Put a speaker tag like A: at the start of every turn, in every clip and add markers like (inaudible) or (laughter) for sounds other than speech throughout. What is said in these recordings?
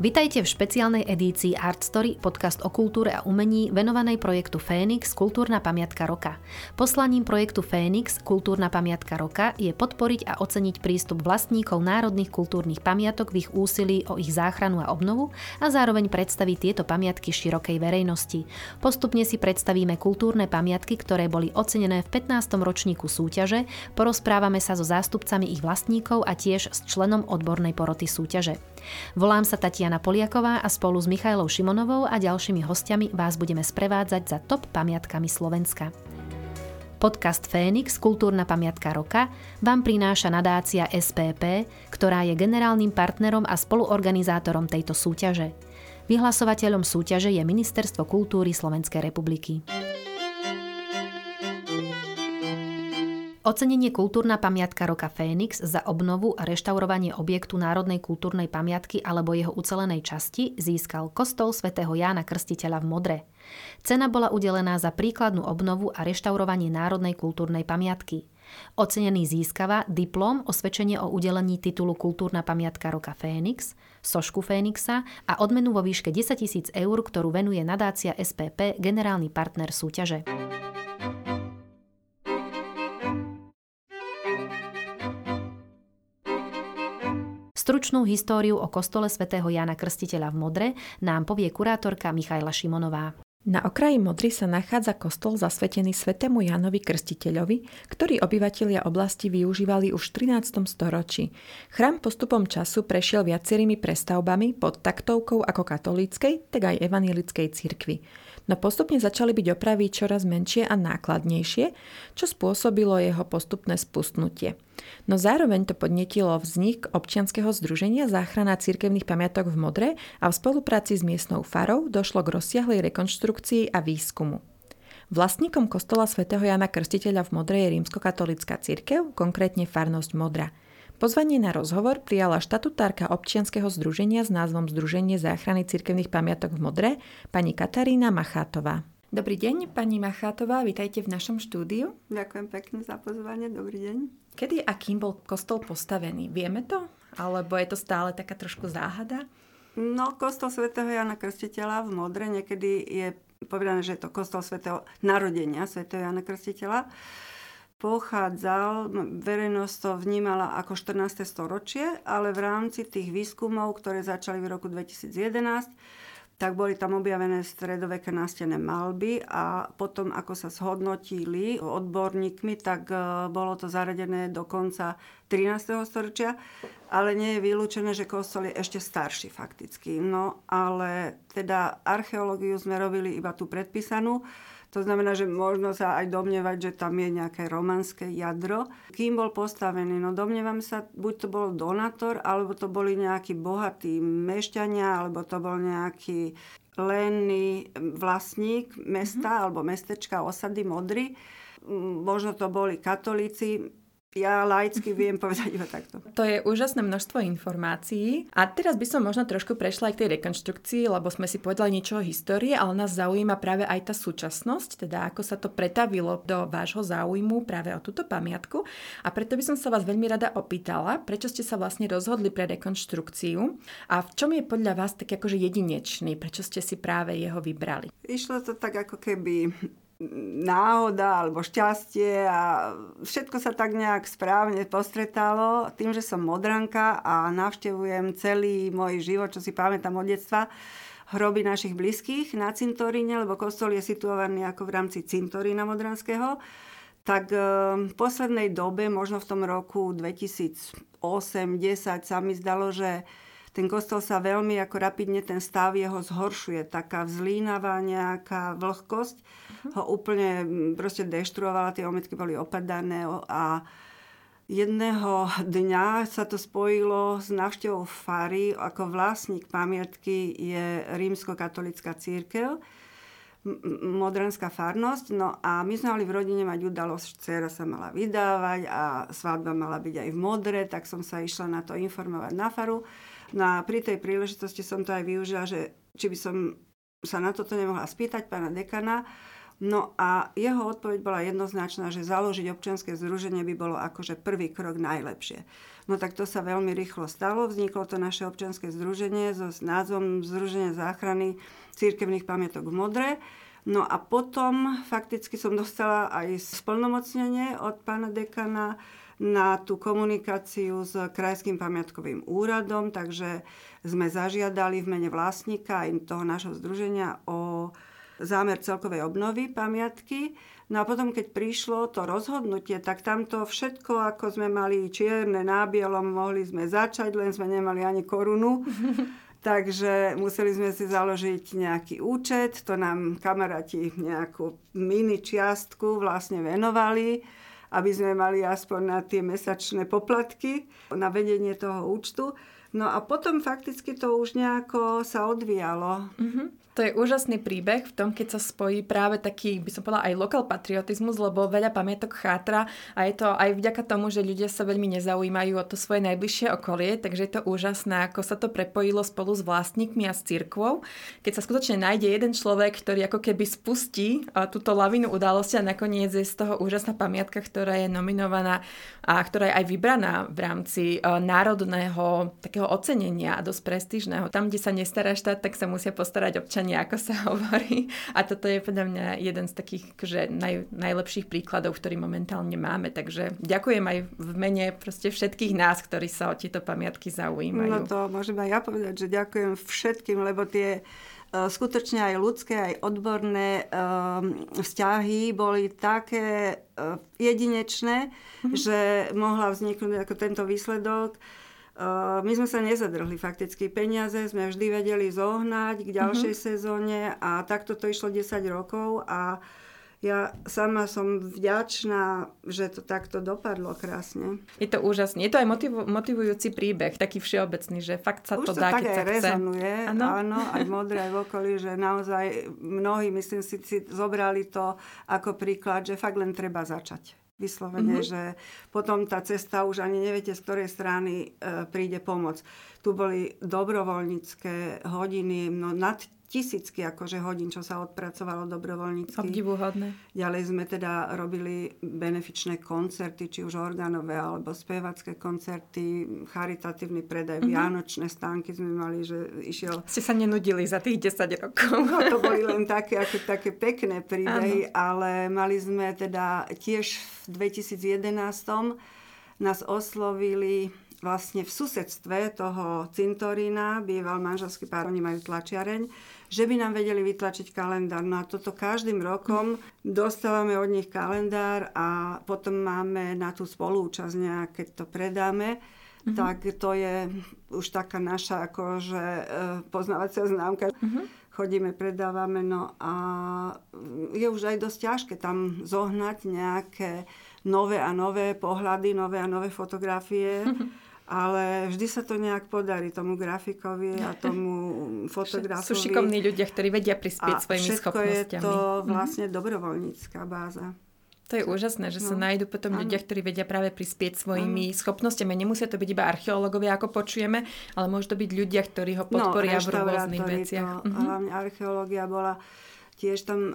A: Vitajte v špeciálnej edícii Art Story, podcast o kultúre a umení venovanej projektu Fénix Kultúrna pamiatka roka. Poslaním projektu Fénix Kultúrna pamiatka roka je podporiť a oceniť prístup vlastníkov národných kultúrnych pamiatok v ich úsilí o ich záchranu a obnovu a zároveň predstaviť tieto pamiatky širokej verejnosti. Postupne si predstavíme kultúrne pamiatky, ktoré boli ocenené v 15. ročníku súťaže, porozprávame sa so zástupcami ich vlastníkov a tiež s členom odbornej poroty súťaže. Volám sa Tatiana Poliaková a spolu s Michailou Šimonovou a ďalšími hostiami vás budeme sprevádzať za top pamiatkami Slovenska. Podcast Fénix, kultúrna pamiatka roka, vám prináša nadácia SPP, ktorá je generálnym partnerom a spoluorganizátorom tejto súťaže. Vyhlasovateľom súťaže je Ministerstvo kultúry Slovenskej republiky. Ocenenie Kultúrna pamiatka roka Fénix za obnovu a reštaurovanie objektu Národnej kultúrnej pamiatky alebo jeho ucelenej časti získal kostol svätého Jána Krstiteľa v Modre. Cena bola udelená za príkladnú obnovu a reštaurovanie Národnej kultúrnej pamiatky. Ocenený získava diplom, osvedčenie o udelení titulu Kultúrna pamiatka roka Fénix, sošku Fénixa a odmenu vo výške 10 tisíc eur, ktorú venuje nadácia SPP, generálny partner súťaže. Stručnú históriu o kostole svätého Jana Krstiteľa v Modre nám povie kurátorka Michaila Šimonová.
B: Na okraji Modry sa nachádza kostol zasvetený svetému Janovi Krstiteľovi, ktorý obyvatelia oblasti využívali už v 13. storočí. Chrám postupom času prešiel viacerými prestavbami pod taktovkou ako katolíckej, tak aj evanílickej cirkvi no postupne začali byť opravy čoraz menšie a nákladnejšie, čo spôsobilo jeho postupné spustnutie. No zároveň to podnetilo vznik občianskeho združenia záchrana cirkevných pamiatok v Modre a v spolupráci s miestnou farou došlo k rozsiahlej rekonštrukcii a výskumu. Vlastníkom kostola svätého Jana Krstiteľa v Modre je rímskokatolická cirkev, konkrétne farnosť Modra. Pozvanie na rozhovor prijala štatutárka občianskeho združenia s názvom Združenie záchrany cirkevných pamiatok v Modre, pani Katarína Machátová. Dobrý deň, pani Machátová, vítajte v našom štúdiu.
C: Ďakujem pekne za pozvanie, dobrý deň.
B: Kedy a kým bol kostol postavený? Vieme to? Alebo je to stále taká trošku záhada?
C: No, kostol svätého Jana Krstiteľa v Modre, niekedy je povedané, že je to kostol svätého narodenia svätého Jana Krstiteľa pochádzal, verejnosť to vnímala ako 14. storočie, ale v rámci tých výskumov, ktoré začali v roku 2011, tak boli tam objavené stredoveké nástené malby a potom, ako sa zhodnotili odborníkmi, tak e, bolo to zaradené do konca 13. storočia, ale nie je vylúčené, že kostol je ešte starší fakticky. No ale teda archeológiu sme robili iba tú predpísanú, to znamená, že možno sa aj domnievať, že tam je nejaké romanské jadro. Kým bol postavený? No domnievam sa, buď to bol donátor, alebo to boli nejakí bohatí mešťania, alebo to bol nejaký lenný vlastník mesta mm-hmm. alebo mestečka osady Modry. Možno to boli katolíci, ja laicky viem (laughs) povedať iba takto.
B: To je úžasné množstvo informácií. A teraz by som možno trošku prešla aj k tej rekonštrukcii, lebo sme si povedali niečo o histórii, ale nás zaujíma práve aj tá súčasnosť, teda ako sa to pretavilo do vášho záujmu práve o túto pamiatku. A preto by som sa vás veľmi rada opýtala, prečo ste sa vlastne rozhodli pre rekonštrukciu a v čom je podľa vás tak akože jedinečný, prečo ste si práve jeho vybrali?
C: Išlo to tak ako keby náhoda alebo šťastie a všetko sa tak nejak správne postretalo. Tým, že som modranka a navštevujem celý môj život, čo si pamätám od detstva, hroby našich blízkych na cintoríne, lebo kostol je situovaný ako v rámci cintorína modranského, tak eh, v poslednej dobe, možno v tom roku 2008-10 sa mi zdalo, že ten kostol sa veľmi ako rapidne ten stav jeho zhoršuje. Taká vzlínavá nejaká vlhkosť uh-huh. ho úplne proste deštruovala, tie ometky boli opadané a jedného dňa sa to spojilo s návštevou Fary. Ako vlastník pamiatky je rímsko-katolická církev, modranská farnosť. No a my sme mali v rodine mať udalosť, dcera sa mala vydávať a svadba mala byť aj v modre, tak som sa išla na to informovať na faru. No a pri tej príležitosti som to aj využila, že či by som sa na toto nemohla spýtať pána dekana. No a jeho odpoveď bola jednoznačná, že založiť občianske združenie by bolo akože prvý krok najlepšie. No tak to sa veľmi rýchlo stalo. Vzniklo to naše občianske združenie so názvom Združenie záchrany církevných pamiatok v Modre. No a potom fakticky som dostala aj splnomocnenie od pána dekana na tú komunikáciu s Krajským pamiatkovým úradom, takže sme zažiadali v mene vlastníka aj toho našho združenia o zámer celkovej obnovy pamiatky. No a potom, keď prišlo to rozhodnutie, tak tamto všetko, ako sme mali čierne na bielom, mohli sme začať, len sme nemali ani korunu. (laughs) Takže museli sme si založiť nejaký účet, to nám kamaráti nejakú mini čiastku vlastne venovali, aby sme mali aspoň na tie mesačné poplatky na vedenie toho účtu. No a potom fakticky to už nejako sa odvíjalo.
B: Mm-hmm. To je úžasný príbeh v tom, keď sa spojí práve taký, by som povedala, aj lokal patriotizmus, lebo veľa pamiatok chátra a je to aj vďaka tomu, že ľudia sa veľmi nezaujímajú o to svoje najbližšie okolie, takže je to úžasné, ako sa to prepojilo spolu s vlastníkmi a s cirkvou. Keď sa skutočne nájde jeden človek, ktorý ako keby spustí túto lavinu udalosti a nakoniec je z toho úžasná pamiatka, ktorá je nominovaná a ktorá je aj vybraná v rámci národného takého ocenenia a dosť prestížneho. Tam, kde sa nestará štát, tak sa musia postarať občania občania, ako sa (laughs) hovorí. A toto je podľa mňa jeden z takých že naj, najlepších príkladov, ktorý momentálne máme. Takže ďakujem aj v mene proste všetkých nás, ktorí sa o tieto pamiatky zaujímajú.
C: No to môžem aj ja povedať, že ďakujem všetkým, lebo tie e, skutočne aj ľudské, aj odborné um, vzťahy boli také uh, jedinečné, mm-hmm. že mohla vzniknúť ako tento výsledok. My sme sa nezadrhli fakticky. Peniaze sme vždy vedeli zohnať k ďalšej uh-huh. sezóne a takto to išlo 10 rokov a ja sama som vďačná, že to takto dopadlo krásne.
B: Je to úžasné. Je to aj motiv- motivujúci príbeh, taký všeobecný, že fakt sa
C: Už
B: to, to dá,
C: tak
B: keď
C: aj
B: sa
C: rezonuje, áno? áno, aj (laughs) modré, v okolí, že naozaj mnohí, myslím si, si zobrali to ako príklad, že fakt len treba začať. Vyslovene, mm-hmm. že potom tá cesta už ani neviete, z ktorej strany e, príde pomoc. Tu boli dobrovoľnícke hodiny, no nad tisícky akože hodín, čo sa odpracovalo dobrovoľnícky.
B: Obdivuhodné.
C: Ďalej sme teda robili benefičné koncerty, či už orgánové, alebo spevacké koncerty, charitatívny predaj, mm-hmm. vianočné stánky sme mali, že išiel...
B: Ste sa nenudili za tých 10 rokov.
C: No, to boli len také, ako, také pekné príbehy, ale mali sme teda tiež v 2011 nás oslovili vlastne v susedstve toho cintorína, býval manželský pár, oni majú tlačiareň, že by nám vedeli vytlačiť kalendár. No a toto každým rokom dostávame od nich kalendár a potom máme na tú spolúčasť nejak, keď to predáme, mm-hmm. tak to je už taká naša akože poznávacia známka. Mm-hmm chodíme, predávame, no a je už aj dosť ťažké tam zohnať nejaké nové a nové pohľady, nové a nové fotografie. Ale vždy sa to nejak podarí tomu grafikovi a (laughs) tomu fotografovi.
B: Sú šikovní ľudia, ktorí vedia prispieť a svojimi schopnosťami.
C: je to mhm. vlastne mm-hmm. dobrovoľnícká báza.
B: To je úžasné, že no. sa nájdú potom ano. ľudia, ktorí vedia práve prispieť svojimi ano. schopnosťami. Nemusia to byť iba archeológovia, ako počujeme, ale môžu to byť ľudia, ktorí ho podporia no, v rôznych veciach.
C: To, uh-huh. Hlavne archeológia bola tiež tam uh,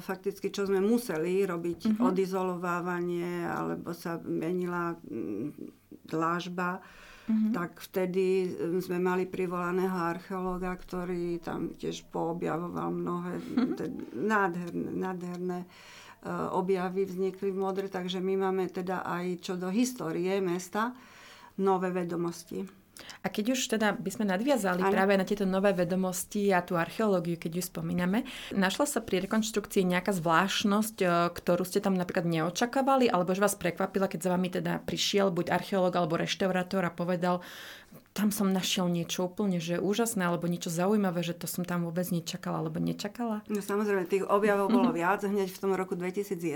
C: fakticky, čo sme museli robiť, uh-huh. odizolovávanie, alebo sa menila dlážba, mm-hmm. tak vtedy sme mali privolaného archeológa, ktorý tam tiež poobjavoval mnohé mm-hmm. nádherné, nádherné uh, objavy vznikli v Modre, takže my máme teda aj čo do histórie mesta nové vedomosti.
B: A keď už teda by sme nadviazali ano. práve na tieto nové vedomosti a tú archeológiu, keď ju spomíname, našla sa pri rekonštrukcii nejaká zvláštnosť, e, ktorú ste tam napríklad neočakávali, alebo že vás prekvapila, keď za vami teda prišiel buď archeológ alebo reštaurátor a povedal, tam som našiel niečo úplne že úžasné alebo niečo zaujímavé, že to som tam vôbec nečakala alebo nečakala?
C: No samozrejme, tých objavov bolo (laughs) viac. Hneď v tom roku 2011,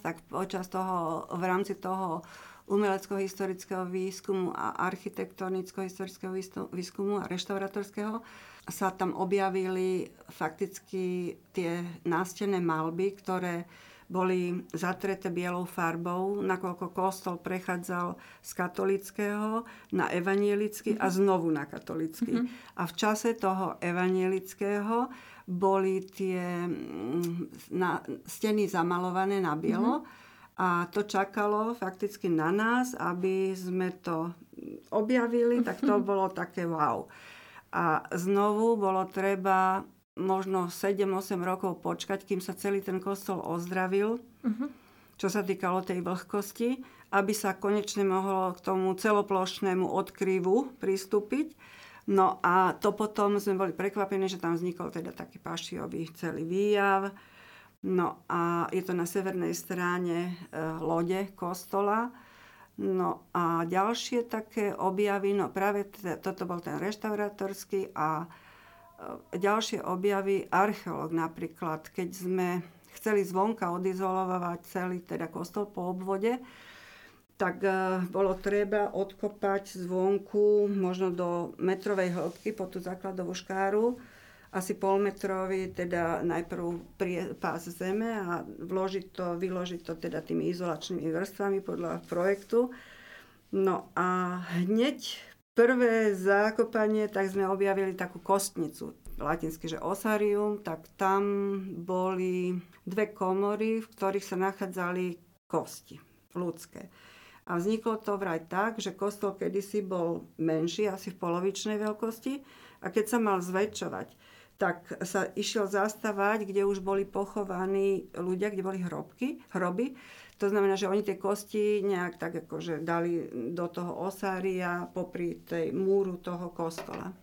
C: tak počas toho, v rámci toho umelecko-historického výskumu a architektonického-historického výskumu a reštauratorského sa tam objavili fakticky tie nástené malby, ktoré boli zatreté bielou farbou, nakoľko kostol prechádzal z katolického na evanielický mm-hmm. a mhm. znovu na katolický. Mm-hmm. A v čase toho evanielického boli tie mm, na, steny zamalované na bielo mm-hmm. A to čakalo fakticky na nás, aby sme to objavili, tak to mhm. (laughs) bolo také wow. A znovu bolo treba možno 7-8 rokov počkať, kým sa celý ten kostol ozdravil, uh-huh. čo sa týkalo tej vlhkosti, aby sa konečne mohlo k tomu celoplošnému odkryvu pristúpiť. No a to potom sme boli prekvapení, že tam vznikol teda taký pašiový celý výjav. No a je to na severnej strane e, lode kostola. No a ďalšie také objavy, no práve t- toto bol ten reštaurátorský a E, ďalšie objavy, archeológ napríklad, keď sme chceli zvonka odizolovať celý teda kostol po obvode, tak e, bolo treba odkopať zvonku možno do metrovej hĺbky po tú základovú škáru, asi polmetrový, teda najprv prie, pás zeme a vložiť to, vyložiť to teda tými izolačnými vrstvami podľa projektu. No a hneď prvé zákopanie, tak sme objavili takú kostnicu, latinsky, že osarium, tak tam boli dve komory, v ktorých sa nachádzali kosti ľudské. A vzniklo to vraj tak, že kostol kedysi bol menší, asi v polovičnej veľkosti, a keď sa mal zväčšovať, tak sa išiel zastavať, kde už boli pochovaní ľudia, kde boli hrobky, hroby to znamená, že oni tie kosti nejak tak akože dali do toho osária popri tej múru toho kostola.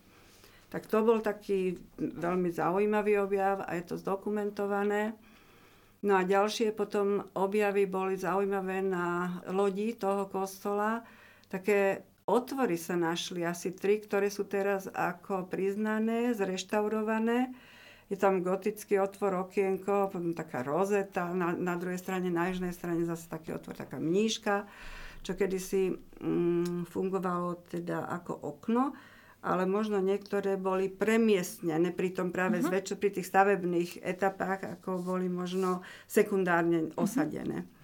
C: Tak to bol taký veľmi zaujímavý objav a je to zdokumentované. No a ďalšie potom objavy boli zaujímavé na lodi toho kostola. Také otvory sa našli, asi tri, ktoré sú teraz ako priznané, zreštaurované je tam gotický otvor, okienko, potom taká rozeta, na, na druhej strane, na južnej strane zase taký otvor, taká mníška, čo kedysi mm, fungovalo teda ako okno, ale možno niektoré boli premiestnené pri tom práve uh-huh. zväčšo, pri tých stavebných etapách, ako boli možno sekundárne mhm. osadené. Uh-huh.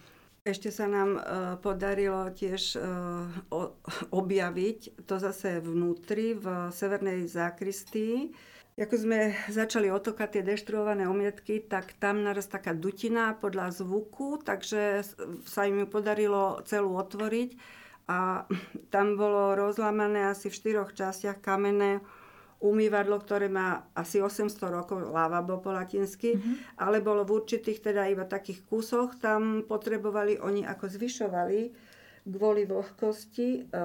C: Ešte sa nám uh, podarilo tiež o, objaviť to zase vnútri v severnej zákristii, ako sme začali otokať tie deštruované omietky, tak tam naraz taká dutina podľa zvuku, takže sa im ju podarilo celú otvoriť. A tam bolo rozlamané asi v štyroch častiach kamenné umývadlo, ktoré má asi 800 rokov, lavabo po latinsky, mm-hmm. ale bolo v určitých teda iba takých kúsoch, tam potrebovali oni ako zvyšovali kvôli vlhkosti e,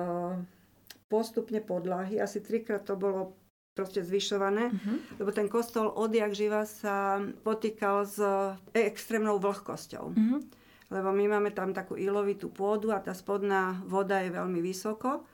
C: postupne podlahy, asi trikrát to bolo proste zvyšované, uh-huh. lebo ten kostol odjak živa sa potýkal s extrémnou vlhkosťou. Uh-huh. Lebo my máme tam takú ilovitú pôdu a tá spodná voda je veľmi vysoko.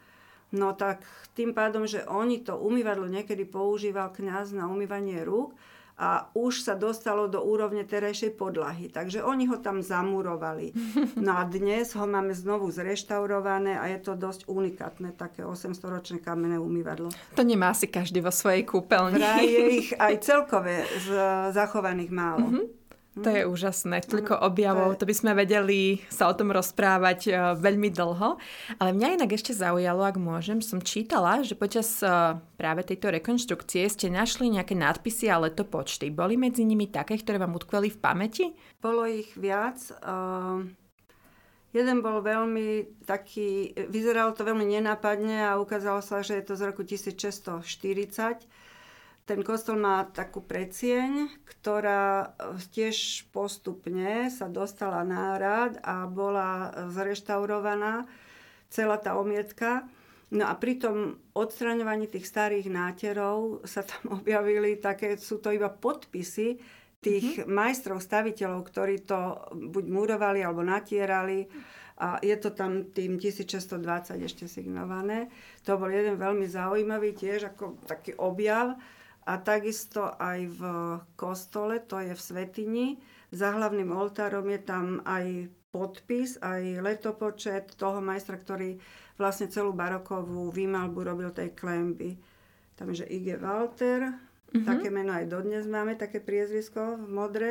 C: No tak tým pádom, že oni to umývadlo niekedy používal kňaz na umývanie rúk, a už sa dostalo do úrovne terajšej podlahy. Takže oni ho tam zamurovali. (laughs) No a dnes ho máme znovu zreštaurované a je to dosť unikátne, také 800-ročné kamenné umývadlo.
B: To nemá asi každý vo svojej kúpeľni.
C: Vraj je ich (laughs) aj celkové z zachovaných málo. Mm-hmm.
B: To je úžasné, toľko objavov, to by sme vedeli sa o tom rozprávať uh, veľmi dlho. Ale mňa inak ešte zaujalo, ak môžem, som čítala, že počas uh, práve tejto rekonštrukcie ste našli nejaké nadpisy a letopočty. Boli medzi nimi také, ktoré vám utkveli v pamäti?
C: Bolo ich viac. Uh, jeden bol veľmi taký, vyzeralo to veľmi nenápadne a ukázalo sa, že je to z roku 1640 ten kostol má takú predsieň, ktorá e, tiež postupne sa dostala na rad a bola zreštaurovaná celá tá omietka. No a pri tom odstraňovaní tých starých náterov sa tam (laughs) objavili také, sú to iba podpisy tých mm-hmm. majstrov, staviteľov, ktorí to buď murovali alebo natierali. A je to tam tým 1620 ešte signované. To bol jeden veľmi zaujímavý tiež ako taký objav a takisto aj v kostole, to je v Svetini. Za hlavným oltárom je tam aj podpis, aj letopočet toho majstra, ktorý vlastne celú barokovú výmalbu robil tej klemby. Tam je, že Ige Walter, mm-hmm. také meno aj dodnes máme, také priezvisko v modre.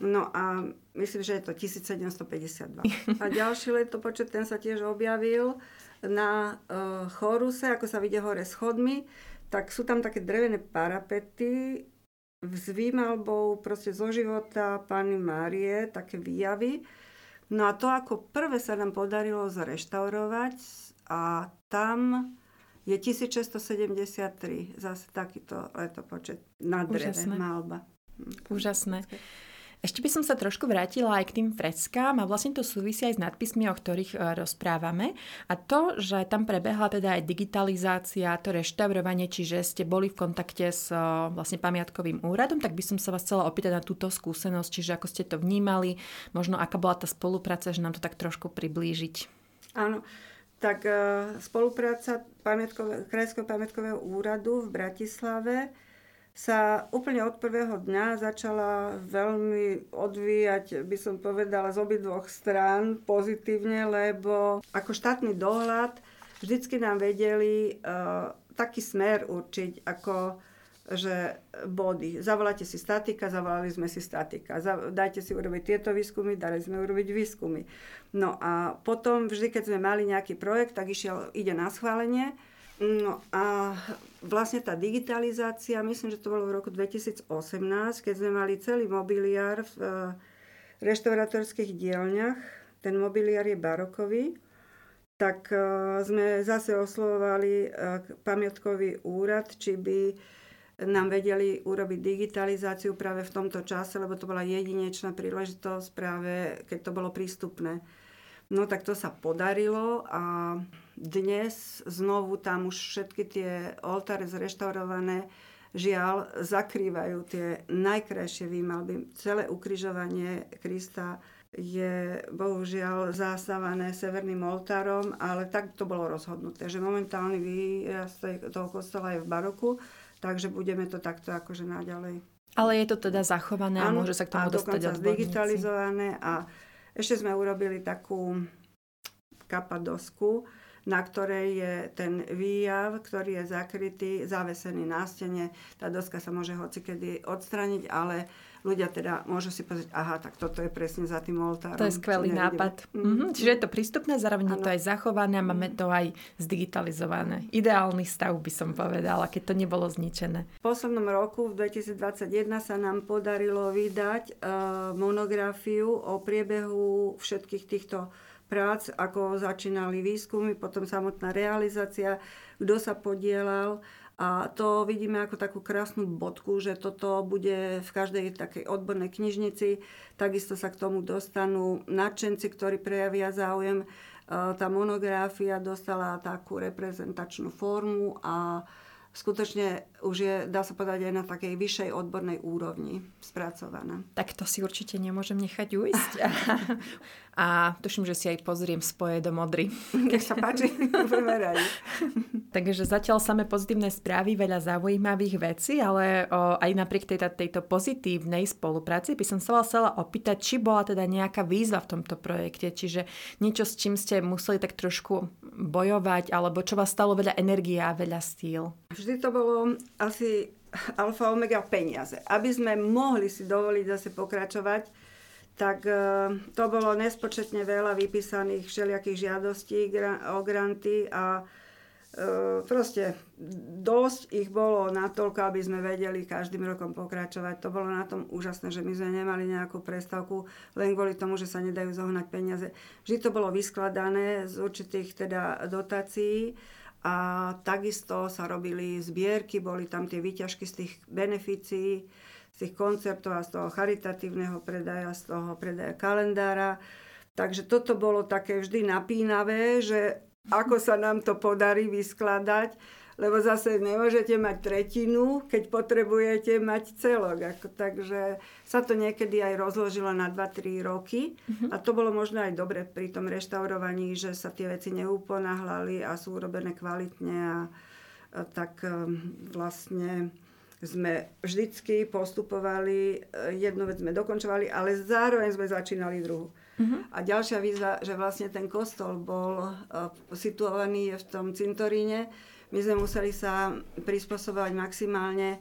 C: No a myslím, že je to 1752. A ďalší letopočet, ten sa tiež objavil na uh, choruse, ako sa vidie hore schodmi, tak sú tam také drevené parapety s výmalbou proste zo života Pány Márie, také výjavy. No a to ako prvé sa nám podarilo zreštaurovať a tam je 1673, zase takýto letopočet na dreve, Úžasné. malba.
B: Úžasné. Ešte by som sa trošku vrátila aj k tým freskám a vlastne to súvisí aj s nadpismi, o ktorých e, rozprávame. A to, že tam prebehla teda aj digitalizácia, to reštaurovanie, čiže ste boli v kontakte s e, vlastne pamiatkovým úradom, tak by som sa vás chcela opýtať na túto skúsenosť, čiže ako ste to vnímali, možno aká bola tá spolupráca, že nám to tak trošku priblížiť.
C: Áno, tak uh, spolupráca Krajského pamiatkového úradu v Bratislave sa úplne od prvého dňa začala veľmi odvíjať, by som povedala, z obidvoch strán pozitívne, lebo ako štátny dohľad vždycky nám vedeli uh, taký smer určiť, ako že body. Zavoláte si statika, zavolali sme si statika. Dajte si urobiť tieto výskumy, dali sme urobiť výskumy. No a potom vždy, keď sme mali nejaký projekt, tak išiel, ide na schválenie. No a vlastne tá digitalizácia, myslím, že to bolo v roku 2018, keď sme mali celý mobiliár v uh, reštaurátorských dielňach. Ten mobiliár je barokový tak uh, sme zase oslovovali uh, pamiatkový úrad, či by nám vedeli urobiť digitalizáciu práve v tomto čase, lebo to bola jedinečná príležitosť práve, keď to bolo prístupné. No tak to sa podarilo a dnes znovu tam už všetky tie oltáre zreštaurované žiaľ zakrývajú tie najkrajšie výmalby. Celé ukrižovanie Krista je bohužiaľ zástavané severným oltárom, ale tak to bolo rozhodnuté, že momentálny výraz toho kostola je v baroku Takže budeme to takto akože naďalej.
B: Ale je to teda zachované a môže sa k tomu dostať odborníci.
C: zdigitalizované a ešte sme urobili takú kapadosku, na ktorej je ten výjav, ktorý je zakrytý, zavesený na stene. Tá doska sa môže hocikedy odstraniť, ale ľudia teda môžu si pozrieť, aha, tak toto je presne za tým oltárom.
B: To je skvelý nápad. Mm-hmm. Čiže je to prístupné, zároveň je to aj zachované a máme to aj zdigitalizované. Ideálny stav by som povedala, keď to nebolo zničené.
C: V poslednom roku, v 2021, sa nám podarilo vydať uh, monografiu o priebehu všetkých týchto prác, ako začínali výskumy, potom samotná realizácia, kto sa podielal a to vidíme ako takú krásnu bodku, že toto bude v každej takej odbornej knižnici. Takisto sa k tomu dostanú nadšenci, ktorí prejavia záujem. E, tá monografia dostala takú reprezentačnú formu a skutočne už je, dá sa povedať, aj na takej vyššej odbornej úrovni spracovaná.
B: Tak to si určite nemôžem nechať ujsť. (laughs) a tuším, že si aj pozriem spoje do modry. (laughs)
C: Nech sa páči,
B: Takže zatiaľ samé pozitívne správy, veľa zaujímavých vecí, ale o, aj napriek tejto, tejto pozitívnej spolupráci by som sa chcela opýtať, či bola teda nejaká výzva v tomto projekte, čiže niečo, s čím ste museli tak trošku bojovať, alebo čo vás stalo veľa energie a veľa stíl.
C: Vždy to bolo asi alfa omega peniaze. Aby sme mohli si dovoliť zase pokračovať, tak e, to bolo nespočetne veľa vypísaných všelijakých žiadostí o granty a e, proste dosť ich bolo natoľko, aby sme vedeli každým rokom pokračovať. To bolo na tom úžasné, že my sme nemali nejakú prestavku len kvôli tomu, že sa nedajú zohnať peniaze. Vždy to bolo vyskladané z určitých teda dotácií a takisto sa robili zbierky, boli tam tie výťažky z tých beneficií tých koncertov a z toho charitatívneho predaja, z toho predaja kalendára. Takže toto bolo také vždy napínavé, že ako sa nám to podarí vyskladať, lebo zase nemôžete mať tretinu, keď potrebujete mať celok. Ako, takže sa to niekedy aj rozložilo na 2-3 roky uh-huh. a to bolo možno aj dobre pri tom reštaurovaní, že sa tie veci neúponáhľali a sú urobené kvalitne a, a tak um, vlastne sme vždycky postupovali, e, jednu vec sme dokončovali, ale zároveň sme začínali druhú. Uh-huh. A ďalšia výzva, že vlastne ten kostol bol uh, situovaný v tom cintoríne. My sme museli sa prispôsobovať maximálne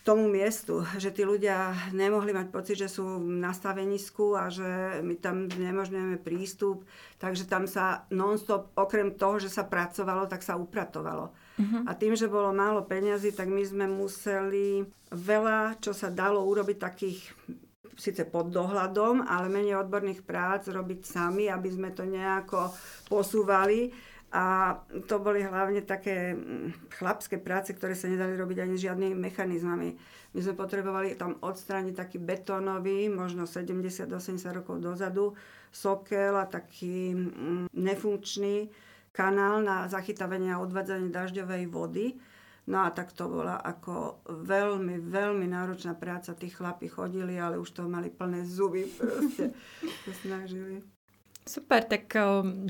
C: tomu miestu, že tí ľudia nemohli mať pocit, že sú na stavenisku a že my tam nemožňujeme prístup, takže tam sa non-stop, okrem toho, že sa pracovalo, tak sa upratovalo. Uh-huh. A tým, že bolo málo peňazí, tak my sme museli veľa, čo sa dalo urobiť takých síce pod dohľadom, ale menej odborných prác robiť sami, aby sme to nejako posúvali a to boli hlavne také mm, chlapské práce, ktoré sa nedali robiť ani žiadnymi mechanizmami. My sme potrebovali tam odstrániť taký betónový, možno 70-80 rokov dozadu, sokel a taký mm, nefunkčný kanál na zachytávanie a odvádzanie dažďovej vody. No a tak to bola ako veľmi, veľmi náročná práca. Tí chlapi chodili, ale už to mali plné zuby. (laughs) Proste sa snažili.
B: Super, tak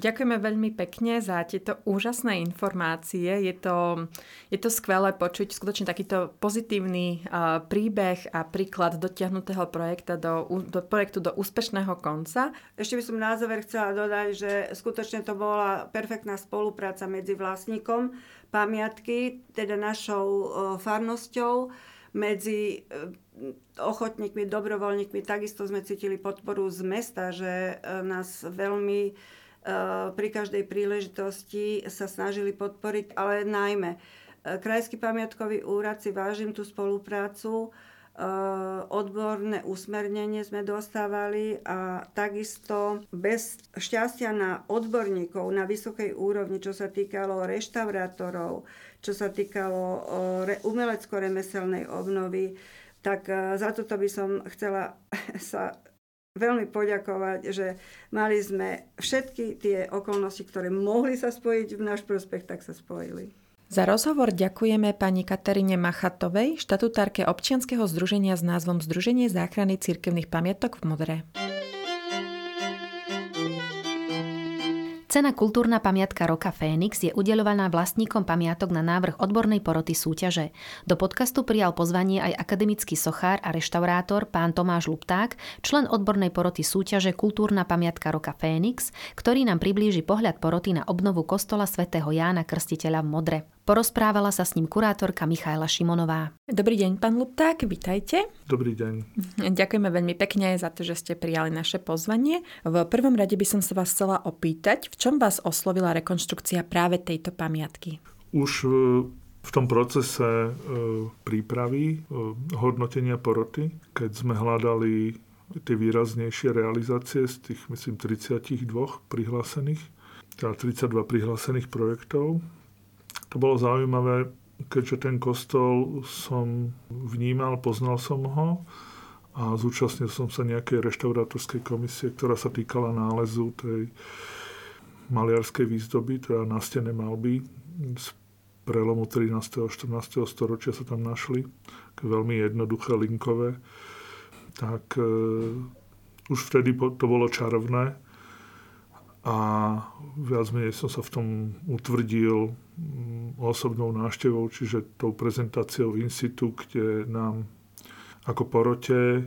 B: ďakujeme veľmi pekne za tieto úžasné informácie. Je to, je to skvelé počuť skutočne takýto pozitívny uh, príbeh a príklad dotiahnutého projekta do, do projektu do úspešného konca.
C: Ešte by som na záver chcela dodať, že skutočne to bola perfektná spolupráca medzi vlastníkom pamiatky, teda našou uh, farnosťou, medzi ochotníkmi, dobrovoľníkmi. Takisto sme cítili podporu z mesta, že e, nás veľmi e, pri každej príležitosti sa snažili podporiť, ale najmä e, Krajský pamiatkový úrad si vážim tú spoluprácu, odborné usmernenie sme dostávali a takisto bez šťastia na odborníkov na vysokej úrovni, čo sa týkalo reštaurátorov, čo sa týkalo umelecko-remeselnej obnovy, tak e, za toto by som chcela (laughs) sa veľmi poďakovať, že mali sme všetky tie okolnosti, ktoré mohli sa spojiť v náš prospech, tak sa spojili.
B: Za rozhovor ďakujeme pani Katerine Machatovej, štatutárke občianskeho združenia s názvom Združenie záchrany cirkevných pamiatok v Modre.
A: Cena Kultúrna pamiatka roka Fénix je udeľovaná vlastníkom pamiatok na návrh odbornej poroty súťaže. Do podcastu prijal pozvanie aj akademický sochár a reštaurátor pán Tomáš Lupták, člen odbornej poroty súťaže Kultúrna pamiatka roka Fénix, ktorý nám priblíži pohľad poroty na obnovu kostola svätého Jána Krstiteľa v Modre. Porozprávala sa s ním kurátorka Michaela Šimonová.
B: Dobrý deň, pán Lupták, vitajte.
D: Dobrý deň.
B: Ďakujeme veľmi pekne za to, že ste prijali naše pozvanie. V prvom rade by som sa vás chcela opýtať, v čom vás oslovila rekonštrukcia práve tejto pamiatky?
D: Už e, v tom procese e, prípravy, e, hodnotenia poroty, keď sme hľadali tie výraznejšie realizácie z tých, myslím, 32 prihlásených, teda 32 prihlásených projektov, to bolo zaujímavé, keďže ten kostol som vnímal, poznal som ho a zúčastnil som sa nejakej reštaurátorskej komisie, ktorá sa týkala nálezu tej maliarskej výzdoby, teda na stene malby z prelomu 13. a 14. storočia sa tam našli, veľmi jednoduché linkové. Tak e, už vtedy to bolo čarovné a viac menej som sa v tom utvrdil osobnou návštevou, čiže tou prezentáciou in situ, kde nám ako porote e,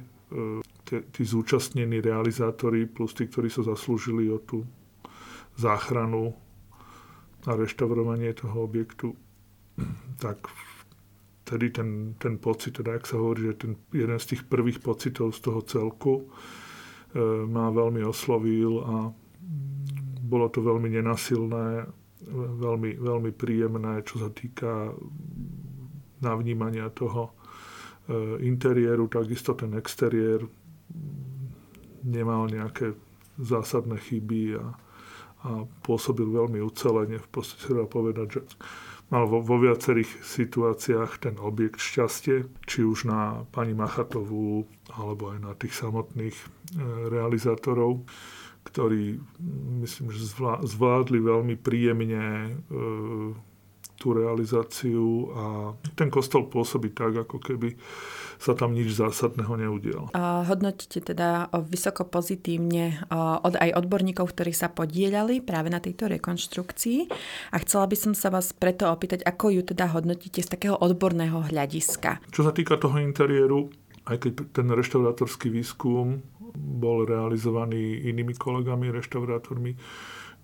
D: tí zúčastnení realizátori plus tí, ktorí sa zaslúžili o tú záchranu a reštaurovanie toho objektu, (clears throat) tak tedy ten, ten pocit, teda ak sa hovorí, že ten jeden z tých prvých pocitov z toho celku e, ma veľmi oslovil a bolo to veľmi nenasilné, veľmi, veľmi príjemné, čo sa týka navnímania toho e, interiéru, takisto ten exteriér nemal nejaké zásadné chyby a, a pôsobil veľmi ucelene. V podstate sa povedať, že mal vo, vo viacerých situáciách ten objekt šťastie, či už na pani Machatovú, alebo aj na tých samotných e, realizátorov ktorí myslím, že zvládli veľmi príjemne e, tú realizáciu a ten kostol pôsobí tak, ako keby sa tam nič zásadného neudialo.
B: Hodnotíte teda vysoko pozitívne od aj odborníkov, ktorí sa podielali práve na tejto rekonštrukcii. A chcela by som sa vás preto opýtať, ako ju teda hodnotíte z takého odborného hľadiska.
D: Čo sa týka toho interiéru, aj keď ten reštaurátorský výskum bol realizovaný inými kolegami, reštaurátormi,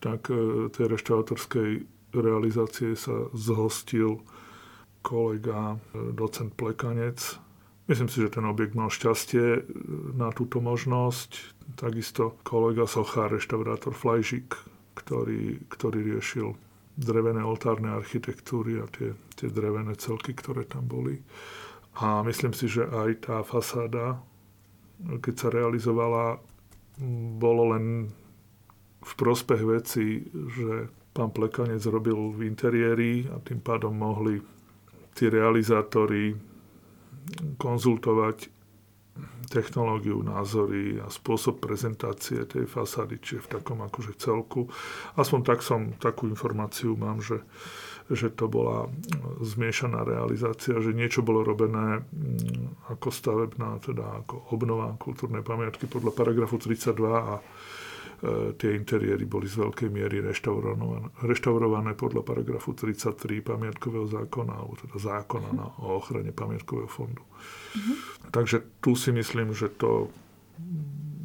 D: tak e, tej reštaurátorskej realizácie sa zhostil kolega, e, docent Plekanec Myslím si, že ten objekt mal šťastie na túto možnosť. Takisto kolega Sochár, reštaurátor Flajžik, ktorý, ktorý riešil drevené oltárne architektúry a tie, tie drevené celky, ktoré tam boli. A myslím si, že aj tá fasáda, keď sa realizovala, bolo len v prospech veci, že pán Plekanec robil v interiéri a tým pádom mohli tí realizátori konzultovať technológiu, názory a spôsob prezentácie tej fasády, čiže v takom akože celku. Aspoň tak som, takú informáciu mám, že, že to bola zmiešaná realizácia, že niečo bolo robené mm, ako stavebná, teda ako obnova kultúrnej pamiatky podľa paragrafu 32 a tie interiéry boli z veľkej miery reštaurované, reštaurované podľa paragrafu 33 pamiatkového zákona, alebo teda zákona na, o ochrane pamiatkového fondu. Uh-huh. Takže tu si myslím, že to,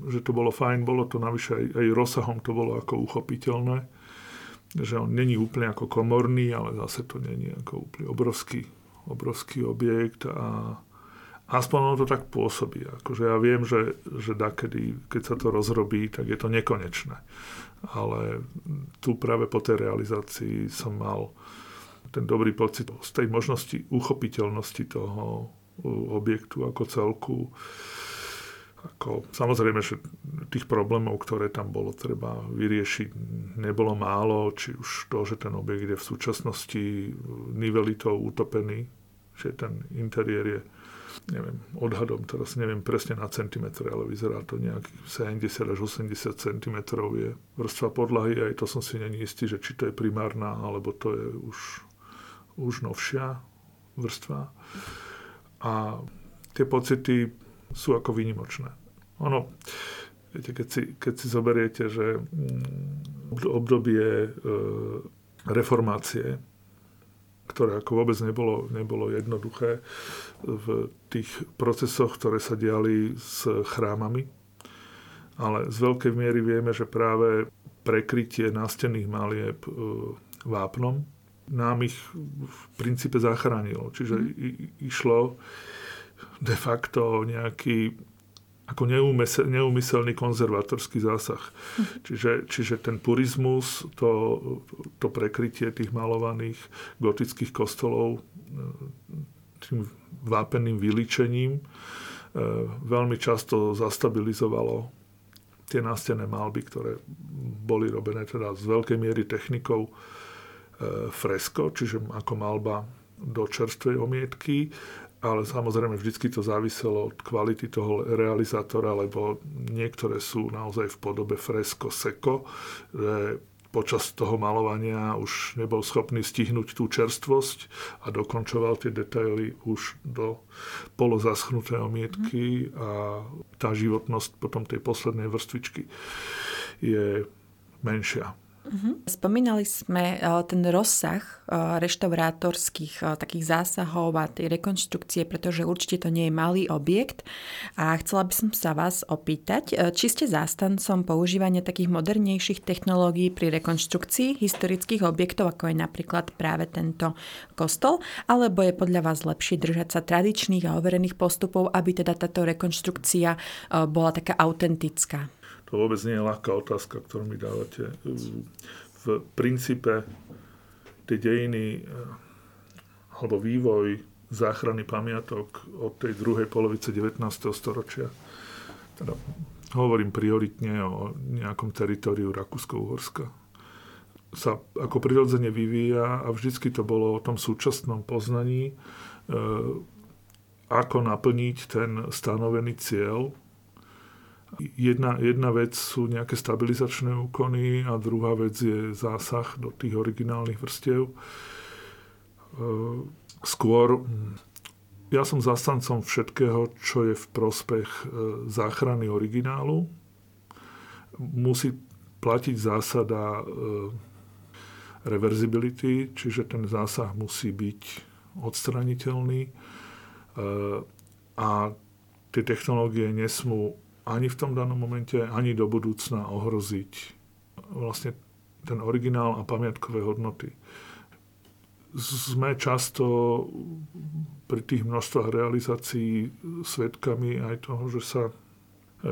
D: že to bolo fajn, bolo to navyše aj, aj rozsahom to bolo ako uchopiteľné, že on není úplne ako komorný, ale zase to není ako úplne obrovský, obrovský objekt a aspoň ono to tak pôsobí. Akože ja viem, že, že dakedy, keď sa to rozrobí, tak je to nekonečné. Ale tu práve po tej realizácii som mal ten dobrý pocit z tej možnosti uchopiteľnosti toho objektu ako celku. Ako, samozrejme, že tých problémov, ktoré tam bolo treba vyriešiť, nebolo málo, či už to, že ten objekt je v súčasnosti nivelitou utopený, že ten interiér je neviem, odhadom, teraz neviem presne na centimetre, ale vyzerá to nejakých 70 až 80 cm je vrstva podlahy, aj to som si není istý, že či to je primárna, alebo to je už, už novšia vrstva. A tie pocity sú ako výnimočné. Ono, viete, keď si, keď si zoberiete, že mm, obdobie e, reformácie, ktoré ako vôbec nebolo, nebolo jednoduché v tých procesoch, ktoré sa diali s chrámami. Ale z veľkej miery vieme, že práve prekrytie nástenných malieb e, vápnom nám ich v princípe zachránilo. Čiže mm. išlo de facto nejaký ako neumyselný konzervatorský zásah. Čiže, čiže ten purizmus, to, to prekrytie tých malovaných gotických kostolov e, tým vápenným vylíčením e, veľmi často zastabilizovalo tie nástené malby, ktoré boli robené teda z veľkej miery technikou e, fresko, čiže ako malba do čerstvej omietky ale samozrejme vždy to záviselo od kvality toho realizátora, lebo niektoré sú naozaj v podobe fresko seko, že počas toho malovania už nebol schopný stihnúť tú čerstvosť a dokončoval tie detaily už do polozaschnuté omietky a tá životnosť potom tej poslednej vrstvičky je menšia.
B: Uh-huh. Spomínali sme uh, ten rozsah uh, reštaurátorských uh, takých zásahov a tej rekonštrukcie, pretože určite to nie je malý objekt. A chcela by som sa vás opýtať, či ste zástancom používania takých modernejších technológií pri rekonštrukcii historických objektov, ako je napríklad práve tento kostol, alebo je podľa vás lepšie držať sa tradičných a overených postupov, aby teda táto rekonštrukcia bola taká autentická?
D: To vôbec nie je ľahká otázka, ktorú mi dávate. V princípe tie dejiny eh, alebo vývoj záchrany pamiatok od tej druhej polovice 19. storočia, teda hovorím prioritne o nejakom teritoriu Rakúsko-Uhorska, sa ako prirodzene vyvíja a vždycky to bolo o tom súčasnom poznaní, eh, ako naplniť ten stanovený cieľ Jedna, jedna vec sú nejaké stabilizačné úkony a druhá vec je zásah do tých originálnych vrstiev. E, skôr ja som zastancom všetkého, čo je v prospech e, záchrany originálu. Musí platiť zásada e, reverzibility, čiže ten zásah musí byť odstraniteľný a tie technológie nesmú ani v tom danom momente, ani do budúcna ohroziť vlastne ten originál a pamiatkové hodnoty. sme často pri tých množstvách realizácií svetkami aj toho, že sa e,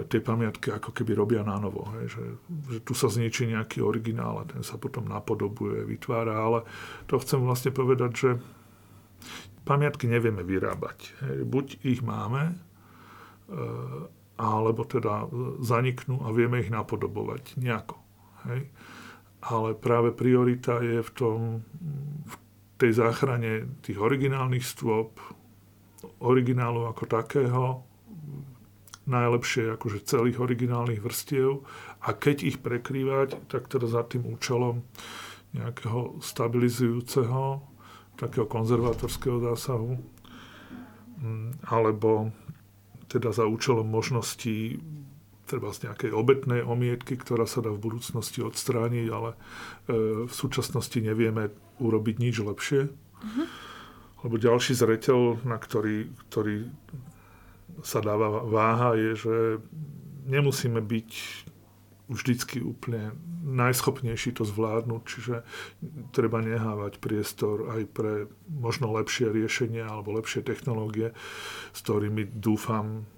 D: tie pamiatky ako keby robia na novo. Hej, že, že tu sa zničí nejaký originál a ten sa potom napodobuje, vytvára, ale to chcem vlastne povedať, že pamiatky nevieme vyrábať. Hej. Buď ich máme, e, alebo teda zaniknú a vieme ich napodobovať nejako. Hej. Ale práve priorita je v tom, v tej záchrane tých originálnych stôp, originálu ako takého, najlepšie akože celých originálnych vrstiev a keď ich prekrývať, tak teda za tým účelom nejakého stabilizujúceho, takého konzervatorského zásahu, mm, alebo teda za účelom možností treba z nejakej obetnej omietky, ktorá sa dá v budúcnosti odstrániť, ale e, v súčasnosti nevieme urobiť nič lepšie. Uh-huh. Lebo ďalší zreteľ, na ktorý, ktorý sa dáva váha, je, že nemusíme byť vždycky úplne najschopnejší to zvládnuť, čiže treba nehávať priestor aj pre možno lepšie riešenia alebo lepšie technológie, s ktorými dúfam,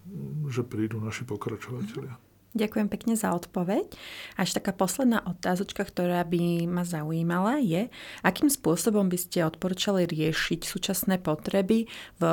D: že prídu naši pokračovateľia.
B: Ďakujem pekne za odpoveď. Až taká posledná otázočka, ktorá by ma zaujímala, je, akým spôsobom by ste odporúčali riešiť súčasné potreby v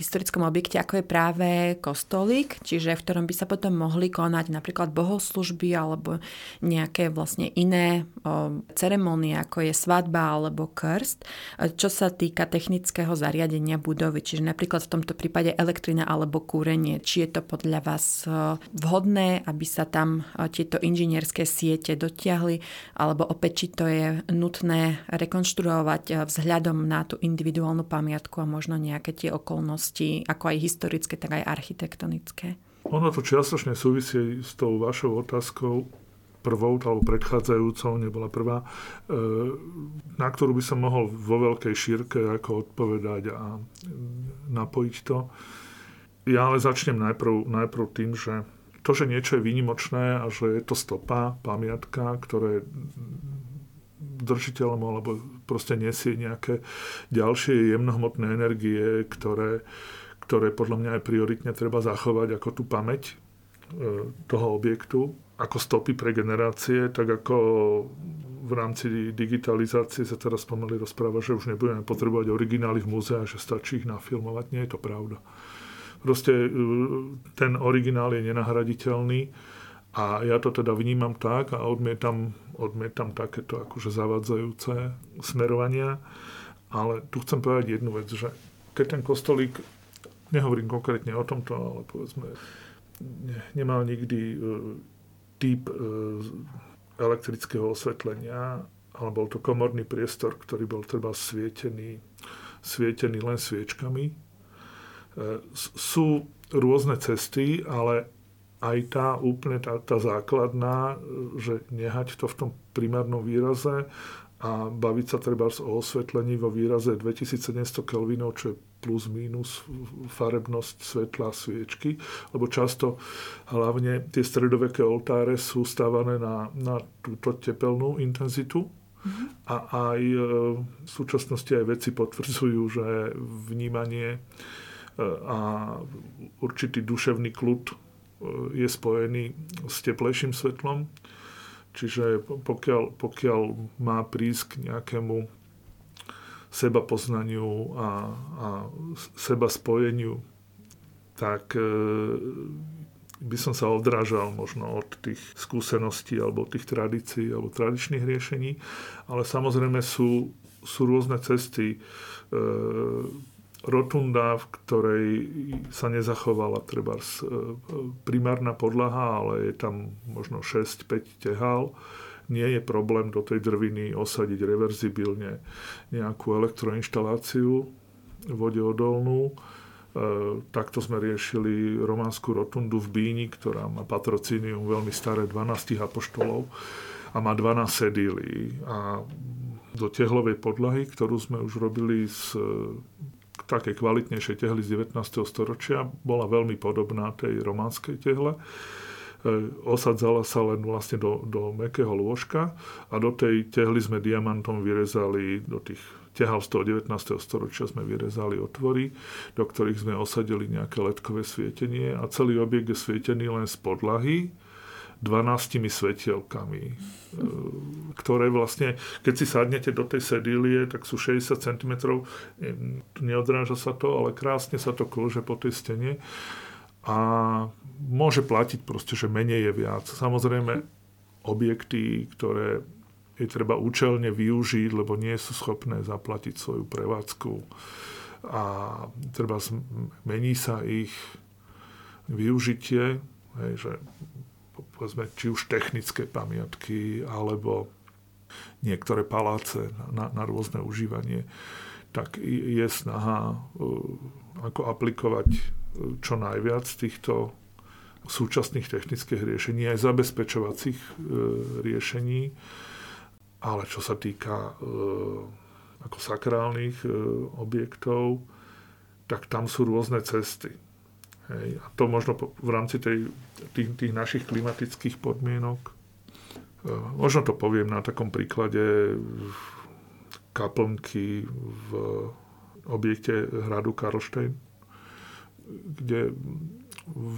B: historickom objekte, ako je práve kostolík, čiže v ktorom by sa potom mohli konať napríklad bohoslužby alebo nejaké vlastne iné o, ceremonie, ako je svadba alebo krst, čo sa týka technického zariadenia budovy, čiže napríklad v tomto prípade elektrina alebo kúrenie. Či je to podľa vás vhodné, aby sa tam tieto inžinierské siete dotiahli, alebo opäť či to je nutné rekonštruovať vzhľadom na tú individuálnu pamiatku a možno nejaké tie okolnosti, ako aj historické, tak aj architektonické.
D: Ono to čiastočne súvisí s tou vašou otázkou, prvou alebo predchádzajúcou, nebola prvá, e, na ktorú by som mohol vo veľkej šírke ako odpovedať a napojiť to. Ja ale začnem najprv, najprv tým, že to, že niečo je výnimočné a že je to stopa, pamiatka, ktoré držiteľom alebo proste nesie nejaké ďalšie jemnohmotné energie, ktoré, ktoré podľa mňa aj prioritne treba zachovať ako tú pamäť e, toho objektu, ako stopy pre generácie, tak ako v rámci digitalizácie sa teraz pomaly rozpráva, že už nebudeme potrebovať originály v múzeách, že stačí ich nafilmovať. Nie je to pravda. Proste e, ten originál je nenahraditeľný a ja to teda vnímam tak a odmietam, odmietam takéto akože zavadzajúce smerovania. Ale tu chcem povedať jednu vec, že keď ten kostolík, nehovorím konkrétne o tomto, ale povedzme, nemal nikdy e, typ e, elektrického osvetlenia, ale bol to komorný priestor, ktorý bol treba svietený, svietený len sviečkami, sú rôzne cesty, ale aj tá úplne tá, tá základná, že nehať to v tom primárnom výraze a baviť sa treba o osvetlení vo výraze 2700 kelvinov, čo je plus minus farebnosť svetla sviečky, lebo často hlavne tie stredoveké oltáre sú stávané na, na túto tepelnú intenzitu, mm-hmm. a aj e, v súčasnosti aj veci potvrdzujú, že vnímanie a určitý duševný kľud e, je spojený s teplejším svetlom. Čiže pokiaľ, pokiaľ má prísť k nejakému seba poznaniu a, a seba spojeniu, tak e, by som sa odrážal možno od tých skúseností alebo tých tradícií alebo tradičných riešení. Ale samozrejme sú, sú rôzne cesty. E, rotunda, v ktorej sa nezachovala treba e, primárna podlaha, ale je tam možno 6-5 tehál. Nie je problém do tej drviny osadiť reverzibilne nejakú elektroinštaláciu vodeodolnú. E, takto sme riešili románsku rotundu v Bíni, ktorá má patrocínium veľmi staré 12 apoštolov a má 12 sedílí. A do tehlovej podlahy, ktorú sme už robili z také kvalitnejšej tehly z 19. storočia bola veľmi podobná tej románskej tehle. E, osadzala sa len vlastne do, do mekého lôžka a do tej tehly sme diamantom vyrezali do tých tehal z toho 19. storočia sme vyrezali otvory, do ktorých sme osadili nejaké letkové svietenie a celý objekt je svietený len z podlahy 12 svetielkami, e, ktoré vlastne, keď si sadnete do tej sedílie, tak sú 60 cm, neodráža sa to, ale krásne sa to klže po tej stene. A môže platiť proste, že menej je viac. Samozrejme, objekty, ktoré je treba účelne využiť, lebo nie sú schopné zaplatiť svoju prevádzku. A treba mení sa ich využitie, hej, že povedzme, či už technické pamiatky, alebo niektoré paláce na, na rôzne užívanie, tak je snaha uh, ako aplikovať uh, čo najviac týchto súčasných technických riešení, aj zabezpečovacích uh, riešení. Ale čo sa týka ako sakrálnych objektov, tak tam sú rôzne cesty. Hej. A to možno v rámci tej, tých, tých našich klimatických podmienok. E, možno to poviem na takom príklade kaplnky v objekte hradu Karlštejn, kde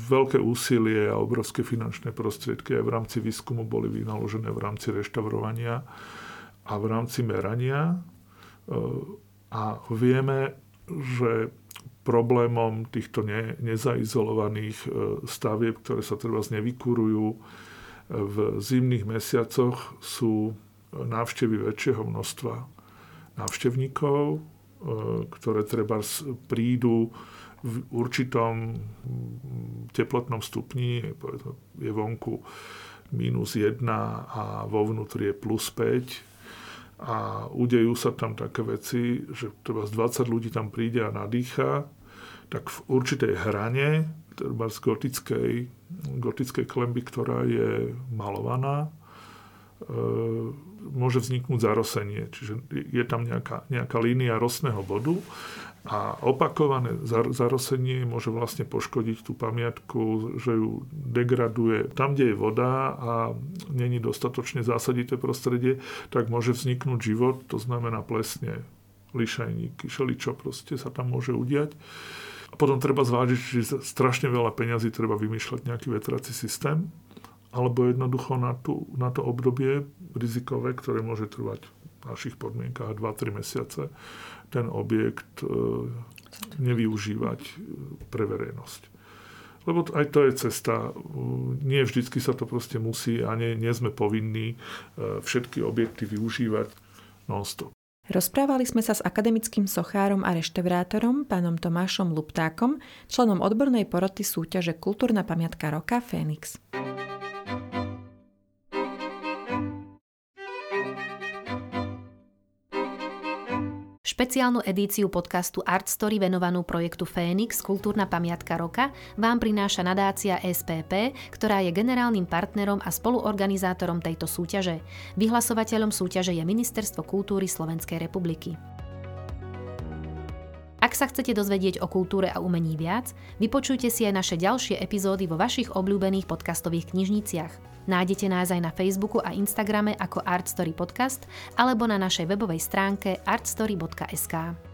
D: veľké úsilie a obrovské finančné prostriedky aj v rámci výskumu boli vynaložené v rámci reštaurovania a v rámci merania. E, a vieme, že problémom týchto ne, nezaizolovaných e, stavieb, ktoré sa treba nevykurujú e, v zimných mesiacoch, sú návštevy väčšieho množstva návštevníkov, e, ktoré treba prídu v určitom teplotnom stupni, je vonku minus 1 a vo vnútri je plus 5 a udejú sa tam také veci, že treba z 20 ľudí tam príde a nadýcha tak v určitej hrane, z gotickej, gotickej klemby, ktorá je malovaná, e, môže vzniknúť zarosenie. Čiže je tam nejaká, nejaká línia rostného bodu a opakované zarosenie môže vlastne poškodiť tú pamiatku, že ju degraduje. Tam, kde je voda a není dostatočne zásadité prostredie, tak môže vzniknúť život, to znamená plesne, lišajníky, šeličo proste sa tam môže udiať. Potom treba zvážiť, že strašne veľa peňazí treba vymýšľať nejaký vetrací systém, alebo jednoducho na, tú, na to obdobie rizikové, ktoré môže trvať v našich podmienkách 2-3 mesiace, ten objekt e, nevyužívať e, pre verejnosť. Lebo aj to je cesta. Nie vždycky sa to proste musí a nie, nie sme povinní e, všetky objekty využívať non-stop.
B: Rozprávali sme sa s akademickým sochárom a reštaurátorom, pánom Tomášom Luptákom, členom odbornej poroty súťaže Kultúrna pamiatka roka Fénix.
A: Špeciálnu edíciu podcastu Art Story venovanú projektu Fénix, kultúrna pamiatka roka, vám prináša nadácia SPP, ktorá je generálnym partnerom a spoluorganizátorom tejto súťaže. Vyhlasovateľom súťaže je Ministerstvo kultúry Slovenskej republiky. Ak sa chcete dozvedieť o kultúre a umení viac, vypočujte si aj naše ďalšie epizódy vo vašich obľúbených podcastových knižniciach. Nájdete nás aj na Facebooku a Instagrame ako Artstory Podcast alebo na našej webovej stránke artstory.sk.